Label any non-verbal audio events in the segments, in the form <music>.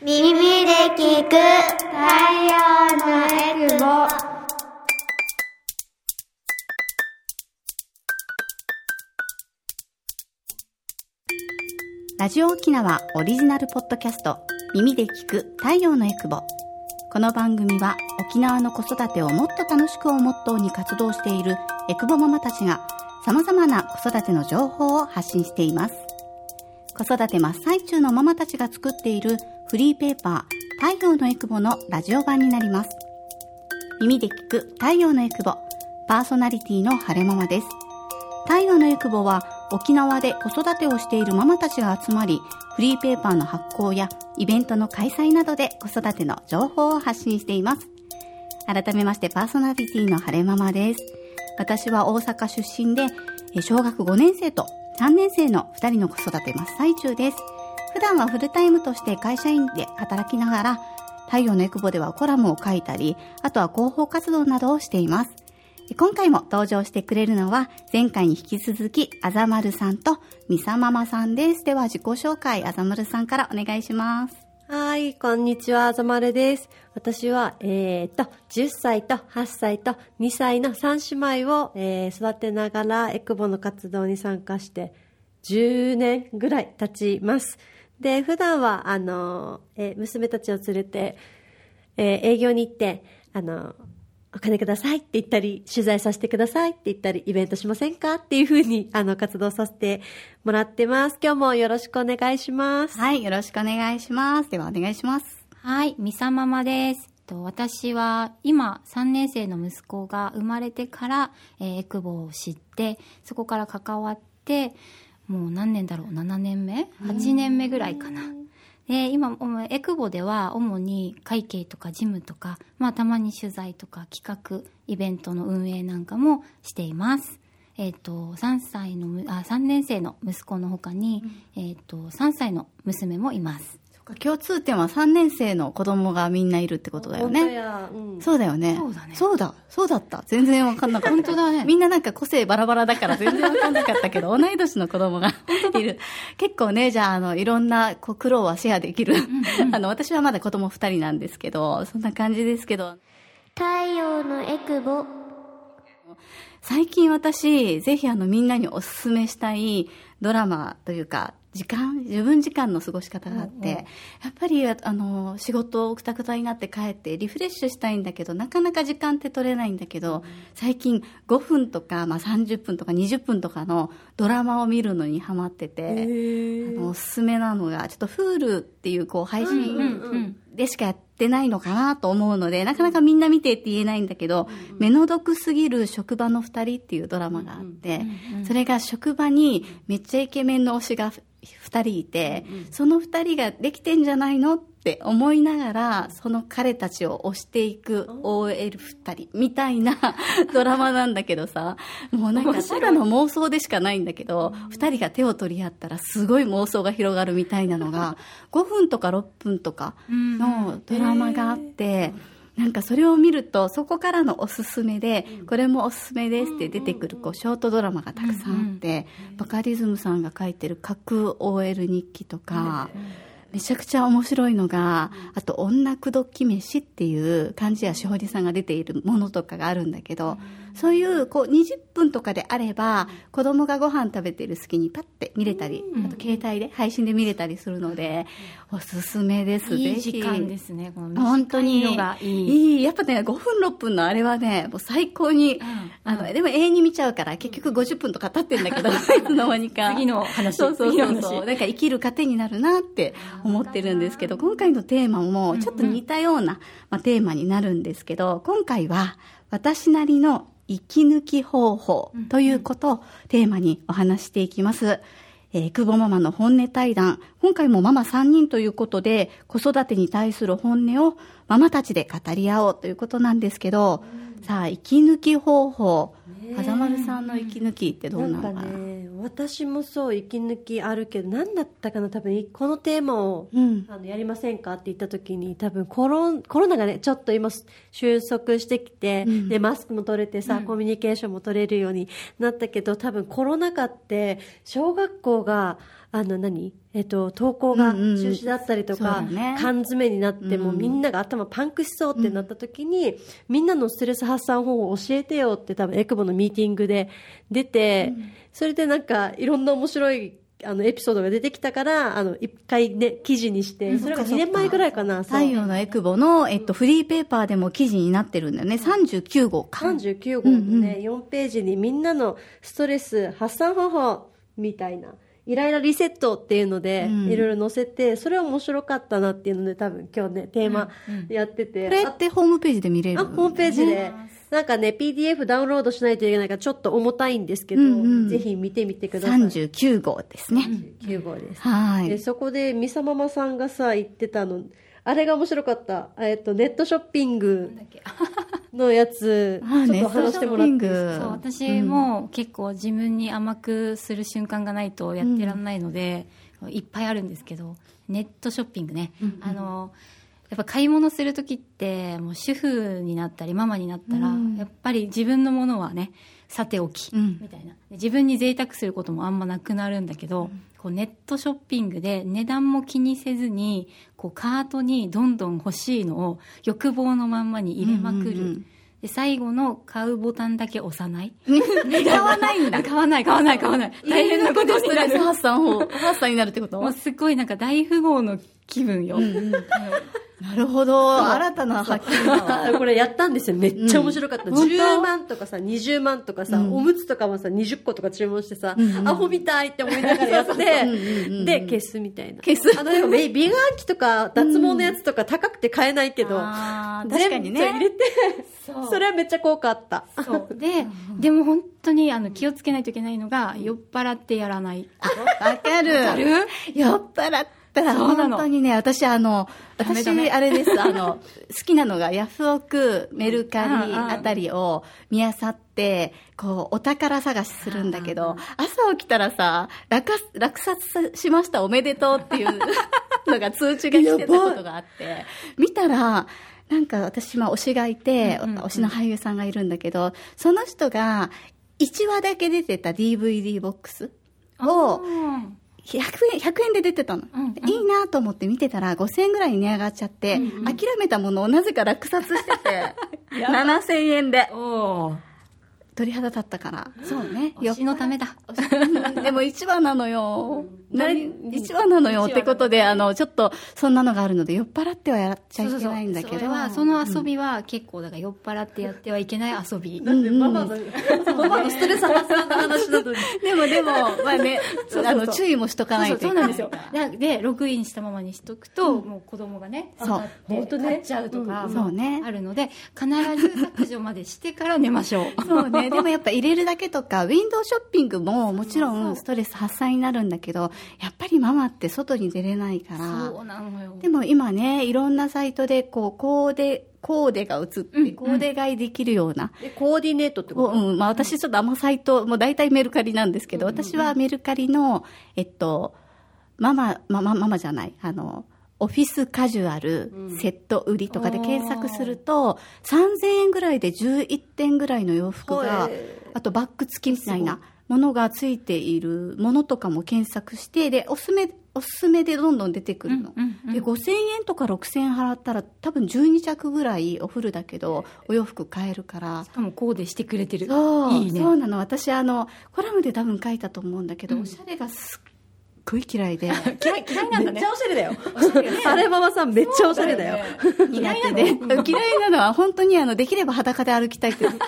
耳で聞く太陽のエクボラジオ沖縄オリジナルポッドキャスト耳で聞く太陽のエクボこの番組は沖縄の子育てをもっと楽しくをモットーに活動しているエクボママたちが様々な子育ての情報を発信しています。子育て真っ最中のママたちが作っているフリーペーパー太陽のエクボのラジオ版になります耳で聞く太陽のエクボパーソナリティの晴れママです太陽のエクボは沖縄で子育てをしているママたちが集まり、フリーペーパーの発行やイベントの開催などで子育ての情報を発信しています。改めましてパーソナリティの晴れママです。私は大阪出身で、小学5年生と3年生の2人の子育て真っ最中です。普段はフルタイムとして会社員で働きながら、太陽のエクボではコラムを書いたり、あとは広報活動などをしています。今回も登場してくれるのは、前回に引き続き、あざまるさんとみさママさんです。では自己紹介、あざまるさんからお願いします。はい、こんにちは、あざまるです。私は、えー、っと、10歳と8歳と2歳の3姉妹を、えー、育てながら、エクボの活動に参加して、10年ぐらい経ちます。で、普段は、あの、えー、娘たちを連れて、えー、営業に行って、あの、お金くださいって言ったり、取材させてくださいって言ったり、イベントしませんか？っていうふうに、あの、活動させてもらってます。今日もよろしくお願いします。はい、よろしくお願いします。ではお願いします。はい、みさママです。私は今3年生の息子が生まれてから、えー、エクボを知ってそこから関わってもう何年だろう？7年目？8年目ぐらいかな。で今エクボでは主に会計とか事務とか、まあ、たまに取材とか企画イベントの運営なんかもしています。えっ、ー、と3歳のあ3年生の息子のほかに、うん、えっ、ー、と3歳の娘もいます。共通点は3年生の子供がみんないるってことだよね。うん、そうだよね。そうだね。そうだ。そうだった。全然わかんなかった。本当だね。みんななんか個性バラバラだから全然わかんなかったけど、<laughs> 同い年の子供がいる。結構ね、じゃあ、あの、いろんなこう苦労はシェアできる。<laughs> あの、私はまだ子供2人なんですけど、そんな感じですけど。太陽のエクボ。最近私、ぜひあのみんなにおすすめしたいドラマというか、時間自分時間の過ごし方があって、うんうん、やっぱりあの仕事をくたくたになって帰ってリフレッシュしたいんだけどなかなか時間って取れないんだけど、うん、最近5分とか、まあ、30分とか20分とかのドラマを見るのにハマっててあのおすすめなのがちょっと Hulu っていうこう配信でしかやってないのかなと思うのでなかなかみんな見てって言えないんだけど「目の毒すぎる職場の2人」っていうドラマがあってそれが職場にめっちゃイケメンの推しが2人いて、その2人ができてんじゃないのって思いながらその彼たちを推していく OL2 人みたいな <laughs> ドラマなんだけどさ。もうなんかただの妄想でしかないんだけど2人が手を取り合ったらすごい妄想が広がるみたいなのが <laughs> 5分とか6分とかのドラマがあって。なんかそれを見るとそこからのおすすめで、これもおすすめですって出てくるこうショートドラマがたくさんあって、バカリズムさんが書いてる架空 OL 日記とか、めちゃくちゃ面白いのが、あと、女口説き飯っていう漢字やしほりさんが出ているものとかがあるんだけど、そういうこう20分とかであれば、子供がご飯食べてる隙にパッて見れたり、あと携帯で配信で見れたりするので、おすすめです。いい時間ですね、この本当に。いい。やっぱね、5分6分のあれはね、もう最高に、うん、あの、でも永遠に見ちゃうから、結局50分とか経ってんだけど、いつの間にか。次の話。そうそうそうそう。なんか生きる糧になるなって思ってるんですけど、今回のテーマもちょっと似たような、まあ、テーマになるんですけど、今回は私なりの息抜き方法ということをテーマにお話していきます。えー、久保ママの本音対談。今回もママ3人ということで、子育てに対する本音をママたちで語り合おうということなんですけど、さあ、息抜き方法。風丸さんの息抜きってどうなのかな？ね私もそう息抜きあるけど何だったかな多分このテーマを、うん、あのやりませんかって言った時に多分コロコロナがねちょっと今収束してきて、うん、でマスクも取れてさ、うん、コミュニケーションも取れるようになったけど多分コロナ禍って小学校があの何、えっと、投稿がうんうん中止だったりとそうか、だね。缶詰になって、もうみんなが頭パンクしそうってなった時に、みんなのストレス発散方法を教えてよって多分エクボのミーティングで出て、それでなんかいろんな面白いあのエピソードが出てきたから、あの、一回ね、記事にして、それが2年前ぐらいかな、太陽のエクボの、えっと、フリーペーパーでも記事になってるん。だよね。39号か。39号のね、4ページにみんなのストレス発散方法みたいな、イライラリセットっていうので、いろいろ載せて、それ面白かったなっていうので、多分今日ね、テーマやってて。これってホームページで見れる？あ、ホームページで。なんかね、PDF ダウンロードしないといけないから、ちょっと重たいんですけど、ぜひ見てみてください。39号ですね。9号です。で、はい。そこで、みさママさんがさ、言ってたの、あれが面白かった。えっと、ネットショッピングのやつ、あちょっと話してもらっていいですか？そう私も結構自分に甘くする瞬間がないとやってらんないので、いっぱいあるんですけどネットショッピングね、あのやっぱ買い物する時ってもう主婦になったりママになったら、やっぱり自分のものはねさておき、うん。みたいな。で自分に贅沢することもあんまなくなるんだけど、こうネットショッピングで値段も気にせずにこうカートにどんどん欲しいのを欲望のまんまに入れまくる、うんうんうん。で最後の買うボタンだけ押さない。<laughs> 買わないんだ。買わない買わない買わない。大変なことストレスになる発散法、発散になるってこと？もうすっごいなんか大富豪の気分よ、<laughs> なるほど。新たな発見。<laughs> これやったんですよ。めっちゃ面白かった。ん。本当10万とかさ、20万とかさ、おむつとかもさ、20個とか注文してさ、アホみたいって思いながらやって、<laughs> で、消すみたいな。消す。あの、でも美美顔器とか脱毛のやつとか高くて買えないけど、あー確かにね。入れて、それはめっちゃ効果あった。そう。ででも本当にあの気をつけないといけないのが酔っ払ってやらないわかる。わかる？酔っ払ったら本当にね、私あの、私あれです、あの、<laughs> 好きなのがヤフオク、メルカリあたりを見漁って、こう、お宝探しするんだけど、朝起きたらさ、落落札しましたおめでとうっていう <laughs> のが通知が来てたことがあって、見たら、なんか私、まあ、推しがいて、推しの俳優さんがいるんだけど、その人が、1話だけ出てた DVD ボックスを、100円、100円で出てたの。うんいいなと思って見てたら5000円ぐらいに値上がっちゃって、諦めたものをなぜか落札してて、<laughs> 7000円で鳥肌立ったから。そうね。推しのためだ。う <laughs> んでも1話なのよ。何 ?1 話なのよ。ってことで、あの、ちょっとそんなのがあるので、酔っ払ってはやっちゃいけないんだけど。それはその遊びは結構だから酔っ払ってやってはいけない遊び、だってママの、ママのストレス発散の話なのに。<laughs> でもでも、まあね、あの、注意もしとかないといけない。そうそう。なんですよ。だでログインしたままにしとくと、もう子供がねそう。本当ね。買っちゃうとか、うん。そうね。あるので必ず削除までしてから寝ましょう。そうね。でもやっぱ入れるだけとか、ウィンドウショッピングももちろんストレス発散になるんだけど、やっぱりママって外に出れないから。そうなのよ。でも今ね、いろんなサイトで、こう、コーデ、コーデが映って、コーデ買いできるような。でコーディネートってここううん、まあ私ちょっとあんまサイト、もう大体メルカリなんですけど、私はメルカリの、えっと、ママ、ママ、ママじゃない、あの、オフィスカジュアルセット売りとかで検索すると、3000円ぐらいで11点ぐらいの洋服がへ、あとバッグ付きみたいなものがついているものとかも検索して、で、おすすめ、おすすめでどんどん出てくるの。で、5000円とか6000円払ったら多分12着ぐらいおフルだけど、お洋服買えるから、しかもコーデしてくれてる。そういいね。そうなの。私あのコラムで多分書いたと思うんだけど、おしゃれがすっごい嫌いで。<laughs> 嫌い嫌いなんだね。めっちゃおしゃれだよ。あれママさんめっちゃおしゃれだよ。苦手で嫌いなの？は本当にあのできれば裸で歩きたいってずっと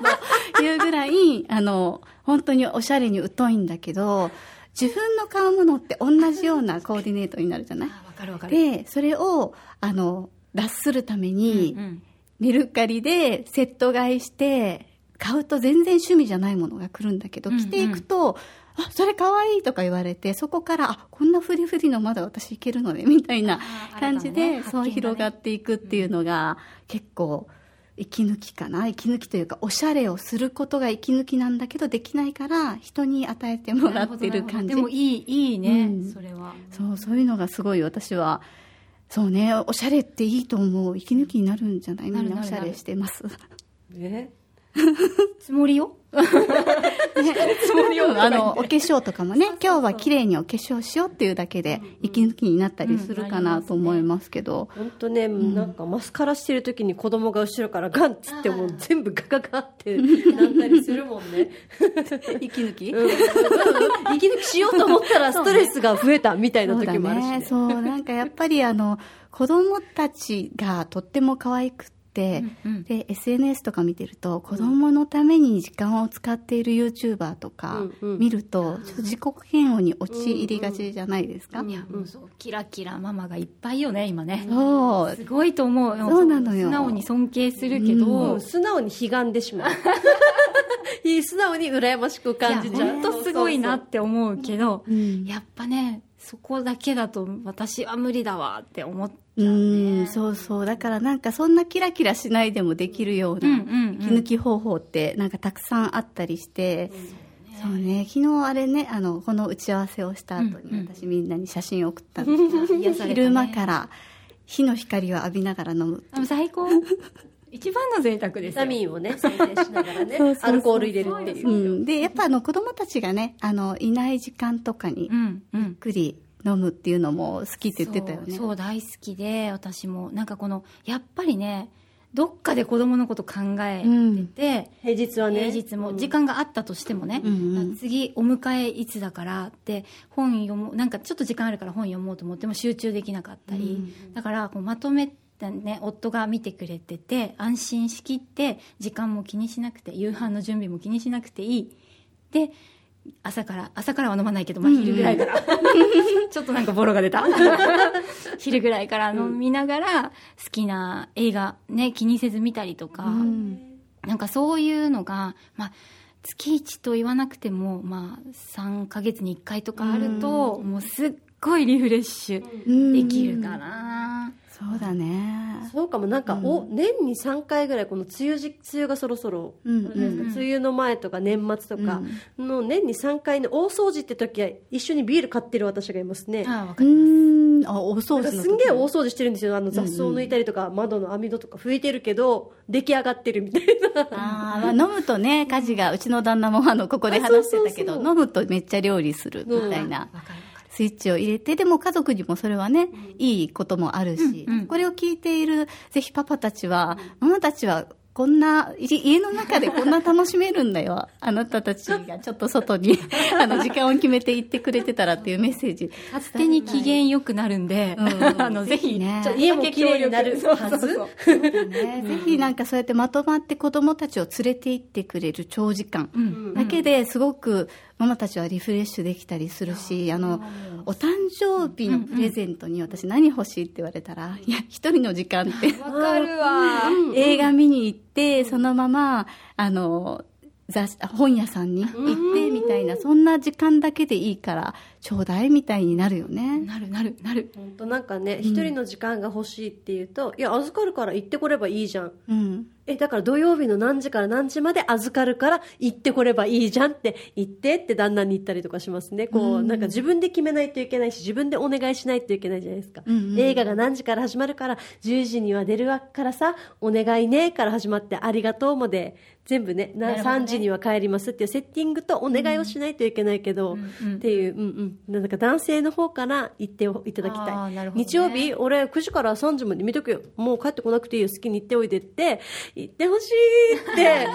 言うぐらい <laughs> あの本当におしゃれに疎いんだけど自分の買うものって同じようなコーディネートになるじゃない？あわかるわかる。でそれをあの脱するために、うんうん。メルカリでセット買いして買うと全然趣味じゃないものが来るんだけど、着ていくと「あそれかわいい」とか言われてそこから「あこんなフリフリのまだ私いけるのね」みたいな感じで、ねそう広がっていくっていうのが結構息抜きかな息抜きというかおしゃれをすることが息抜きなんだけどできないから人に与えてもらってる感じ。でもいいいいね、うん。それは。そうそういうのがすごい私はそうねおしゃれっていいと思う。息抜きになるんじゃない？みんなおしゃれしてます。ね。<laughs> つもりよ？あの、お化粧とかもね、今日は綺麗にお化粧しようっていうだけで、息抜きになったりするかなと思いますけど。本当ね、なんかマスカラしてる時に子供が後ろからガンっつってもう全部ガガガってなったりするもんね。<laughs> 息抜き、うん息抜きしようと思ったらストレスが増えたみたいな時もあるし、ね。そうだね。そう、なんかやっぱりあの、子供たちがとっても可愛くて、うんうん、で SNS とか見てると子供のために時間を使っている YouTuber とか見ると、ちょっと自己嫌悪に陥りがちじゃないですか、うん。うん、いやもうそうキラキラママがいっぱいよね今ね。そう。すごいと思う。そうなのよ。素直に尊敬するけど、うん、素直に悲願でしまう。<laughs> 素直に羨ましく感じちゃう。本当すごいなって思うけど、やっぱねそこだけだと私は無理だわって思っちゃう、ね、うん。そうそう。だからなんかそんなキラキラしないでもできるような息抜き方法ってなんかたくさんあったりして、そうね。昨日あれねあのこの打ち合わせをした後に私みんなに写真を送ったんですが、<laughs> 昼間から火の光を浴びながら飲む最高。<laughs> 一番の贅沢ですビタミンをね生成しながらね <laughs> アルコール入れるっていう、うん、でやっぱあの子供たちがねあのいない時間とかにゆっくり飲むっていうのも好きって言ってたよね。そう大好きで私も。なんかこのやっぱりねどっかで子供のこと考えてて、うん、平日はね。平日も時間があったとしてもね、うんうん、次お迎えいつだからって本読もうなんかちょっと時間あるから本読もうと思っても集中できなかったり、うん、だからこうまとめね、夫が見てくれてて安心しきって時間も気にしなくて夕飯の準備も気にしなくていい。で朝から朝からは飲まないけど、まあ、昼ぐらいから、うん、ちょっとなんかボロが出た。<laughs> 昼ぐらいから飲みながら好きな映画ね気にせず見たりとか、うん、なんかそういうのがまあ月1と言わなくても、まあ、3か月に1回とかあると、うん、もうすっごいリフレッシュできるかな。そうだね。そうかも。なんか、うん、お年に3回ぐらいこの梅雨時梅雨がそろそろ、うん。うん、梅雨の前とか年末とかの年に3回の大掃除って時は一緒にビール買ってる私がいますね。あわかります。あ大掃除すんげえ大掃除してるんですよ。あの雑草抜いたりとか、うんうん、窓の網戸とか拭いてるけど出来上がってるみたいな。あ、まあ、飲むとね家事がうちの旦那もあのここで話してたけど飲むとめっちゃ料理するみたいな、うんスイッチを入れて、でも家族にもそれはね、いいこともあるし、うんうん、これを聞いているぜひパパたちは、ママたちはこんな、家の中でこんな楽しめるんだよ。<laughs> あなたたちがちょっと外に、<laughs> あの、時間を決めて行ってくれてたらっていうメッセージ。勝手に機嫌良くなるんで、うん、<laughs> あの、ぜひね。家も綺麗になるはず。ね、ぜひなんかそうやってまとまって子供たちを連れて行ってくれる長時間だけですごくママたちはリフレッシュできたりするし、あの、お誕生日のプレゼントに私何欲しいって言われたら、いや、一人の時間って。わかるわ。映画見に行って、そのまま、あの、雑本屋さんに行ってみたいな、そんな時間だけでいいからちょうだいみたいになるよね。なるなるなる。本当なんかね一、人の時間が欲しいっていうといや預かるから行ってこればいいじゃん、うん、えだから土曜日の何時から何時まで預かるから行ってこればいいじゃんって言ってって旦那に言ったりとかしますね。こう、うん、なんか自分で決めないといけないし自分でお願いしないといけないじゃないですか、うんうん、映画が何時から始まるから10時には出るからさお願いねから始まってありがとうもで全部ねな、ね、3時には帰りますっていうセッティングとお願いをしないといけないけど、うんうん、っていう、うんうん、なんか男性の方から言っていただきたい、ね、日曜日俺9時から3時まで見とくよ。もう帰ってこなくていいよ。好きに行っておいでって言ってほしいって、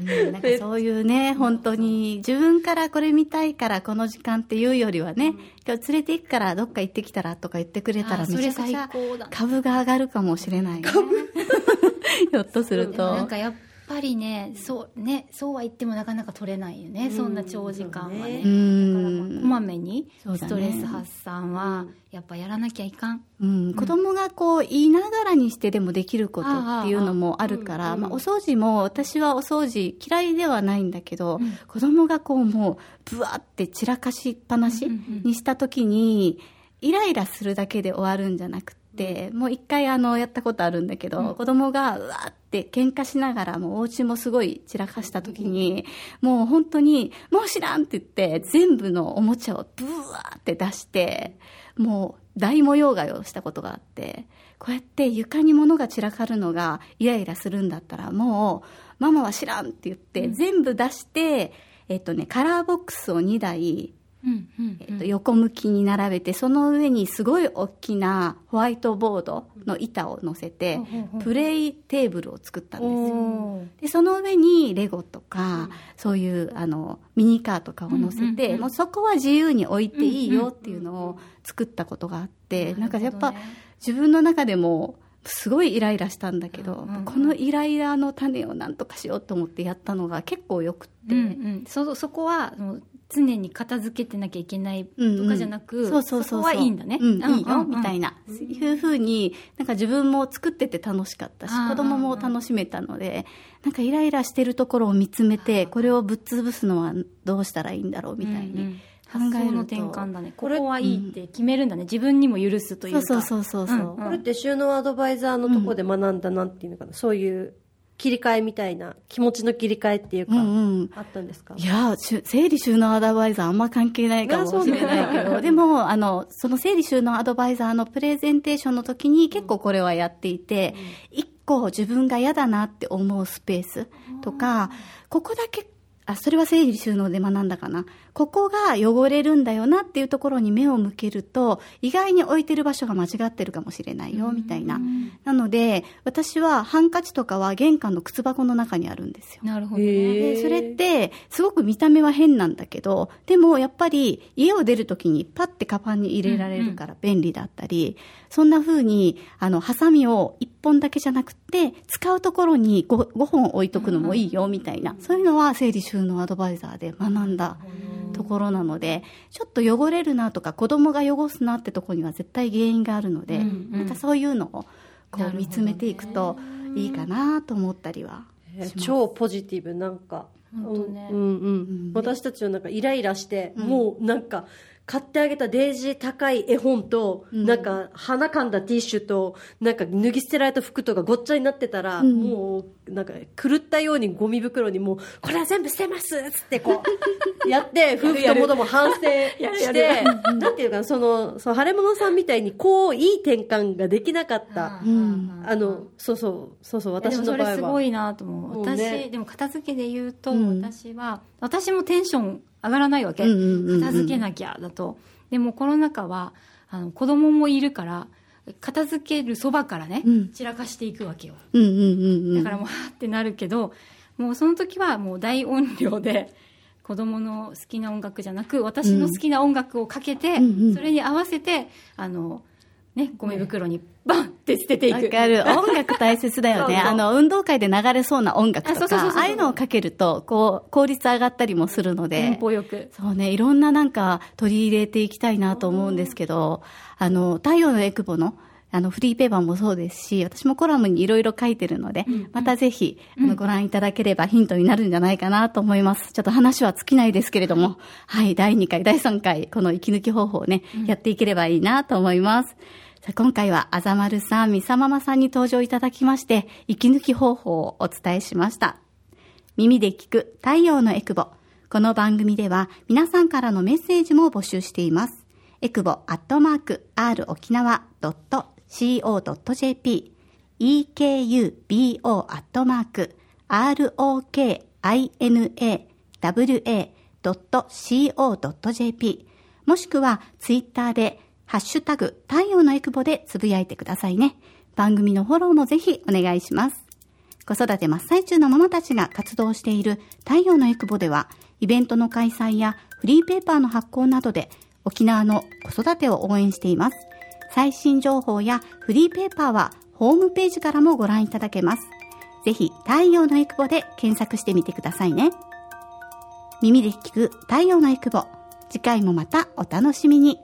うん、なんかそういうね <laughs> 本当に自分からこれ見たいからこの時間っていうよりはね、今日連れて行くからどっか行ってきたらとか言ってくれたらめちゃくちゃ株が上がるかもしれない、ね、<laughs> ひょっとすると。なんかやっぱりねそうねそうは言ってもなかなか取れないよね、うん、そんな長時間はね、ね、だからこまめにストレス発散はやっぱやらなきゃいかん、うん、子供がこう言いながらにしてでもできることっていうのもあるから、まあ、お掃除も私はお掃除嫌いではないんだけど、うん、子供がこうもうぶわって散らかしっぱなしにした時に、イライラするだけで終わるんじゃなくて、もう一回あのやったことあるんだけど、うん、子供がうわって喧嘩しながらもうお家もすごい散らかした時に、もう本当にもう知らんって言って全部のおもちゃをブワーって出してもう大模様替えをしたことがあってこうやって床に物が散らかるのがイライラするんだったらもうママは知らんって言って、全部出して、えっとね、カラーボックスを2台、うんうんえっと、横向きに並べて、その上にすごい大きなホワイトボードの板を乗せて、プレイテーブルを作ったんですよ。でその上にレゴとか、そういうあのミニカーとかを乗せて、うんうんうんもうそこは自由に置いていいよっていうのを作ったことがあって、なんかやっぱ自分の中でもすごいイライラしたんだけど、うんうんこのイライラの種をなんとかしようと思ってやったのが結構よくって、うんうん、そそこは常に片付けてなきゃいけないとうんうん。かじゃなく、そうそうそうそう。こはいいんだね、うん、いいよ、うんみたいな、そういうふうになんか自分も作ってて楽しかったし子供も楽しめたのでなんかイライラしてるところを見つめてこれをぶっ潰すのはどうしたらいいんだろうみたいにうんうん考えの転換だね。ここはいいって決めるんだね、自分にも許すというか。そうそうそうそうそう、うんうん。これって収納アドバイザーのところで学んだなんていうのかな、そういう切り替えみたいな気持ちの切り替えっていうか、うんうん。あったんですか？いや整理収納アドバイザーあんま関係ないかもしれないけど、でも、あの、その整理収納アドバイザーのプレゼンテーションの時に結構これはやっていて、一個自分が嫌だなって思うスペースとか、ここだけ、あ、それは整理収納で学んだかな。ここが汚れるんだよなっていうところに目を向けると、意外に置いてる場所が間違ってるかもしれないよ、みたいな。なので、私はハンカチとかは玄関の靴箱の中にあるんですよ。なるほどね、でそれってすごく見た目は変なんだけどでもやっぱり家を出るときにパッてカバンに入れられるから便利だったり、そんな風にあのハサミを1本だけじゃなくて使うところに 5, 5本置いとくのもいいよみたいな、そういうのは整理収納アドバイザーで学んだところなのでちょっと汚れるなとか子供が汚すなってところには絶対原因があるので、うんうん。またそういうのをこう見つめていくといいかなと思ったりはえーします。超ポジティブなんか。本当ね。うんうんうん。私たちはなんかイライラして、もうなんか買ってあげたデージ高い絵本と、なんか鼻かんだティッシュとなんか脱ぎ捨てられた服とかごっちゃになってたら、ん。もうなんか狂ったようにゴミ袋にもうこれは全部捨てますっつってこう <laughs> やって夫婦ともども反省してなんていうかなそのその腫れ物さんみたいにこういい転換ができなかった。うん。あのそうそうそうそう私の場合は。れすごいなと思う。私、ね。でも片付けで言うと、うん。私は私もテンション上がらないわけ、片付けなきゃだと。でもコロナ禍はあの子供もいるから片付けるそばからね、うん。散らかしていくわけよ。うんうんうんうん。だからもうはーってなるけどもうその時はもう大音量で子供の好きな音楽じゃなく私の好きな音楽をかけて、うんうん。それに合わせてあのねゴミ袋にバンって捨てていく。わかる。音楽大切だよね。そうそう。あの、運動会で流れそうな音楽とか、あああいうのをかけると、こう、効率上がったりもするのテンで、ポよく。そうね、いろんななんか取り入れていきたいなと思うんですけど、あの、太陽のエクボの、あの、フリーペーパーもそうですし、私もコラムにいろいろ書いてるので、またぜひ、あの、ご覧いただければヒントになるんじゃないかなと思います。ちょっと話は尽きないですけれども、はい、第2回、第3回、この息抜き方法をね、やっていければいいなと思います。さあ今回は、あざまるさん、みさママさんに登場いただきまして、息抜き方法をお伝えしました。耳で聞く太陽のエクボ。この番組では皆さんからのメッセージも募集しています。エクボアットマーク r 沖縄 .co.jp ekubo アットマーク rokinawa.co.jp もしくはツイッターでハッシュタグ太陽のエクボでつぶやいてくださいね。番組のフォローもぜひお願いします。子育て真っ最中のママたちが活動している太陽のエクボでは、イベントの開催やフリーペーパーの発行などで沖縄の子育てを応援しています。最新情報やフリーペーパーはホームページからもご覧いただけます。ぜひ太陽のエクボで検索してみてくださいね。耳で聞く太陽のエクボ。次回もまたお楽しみに。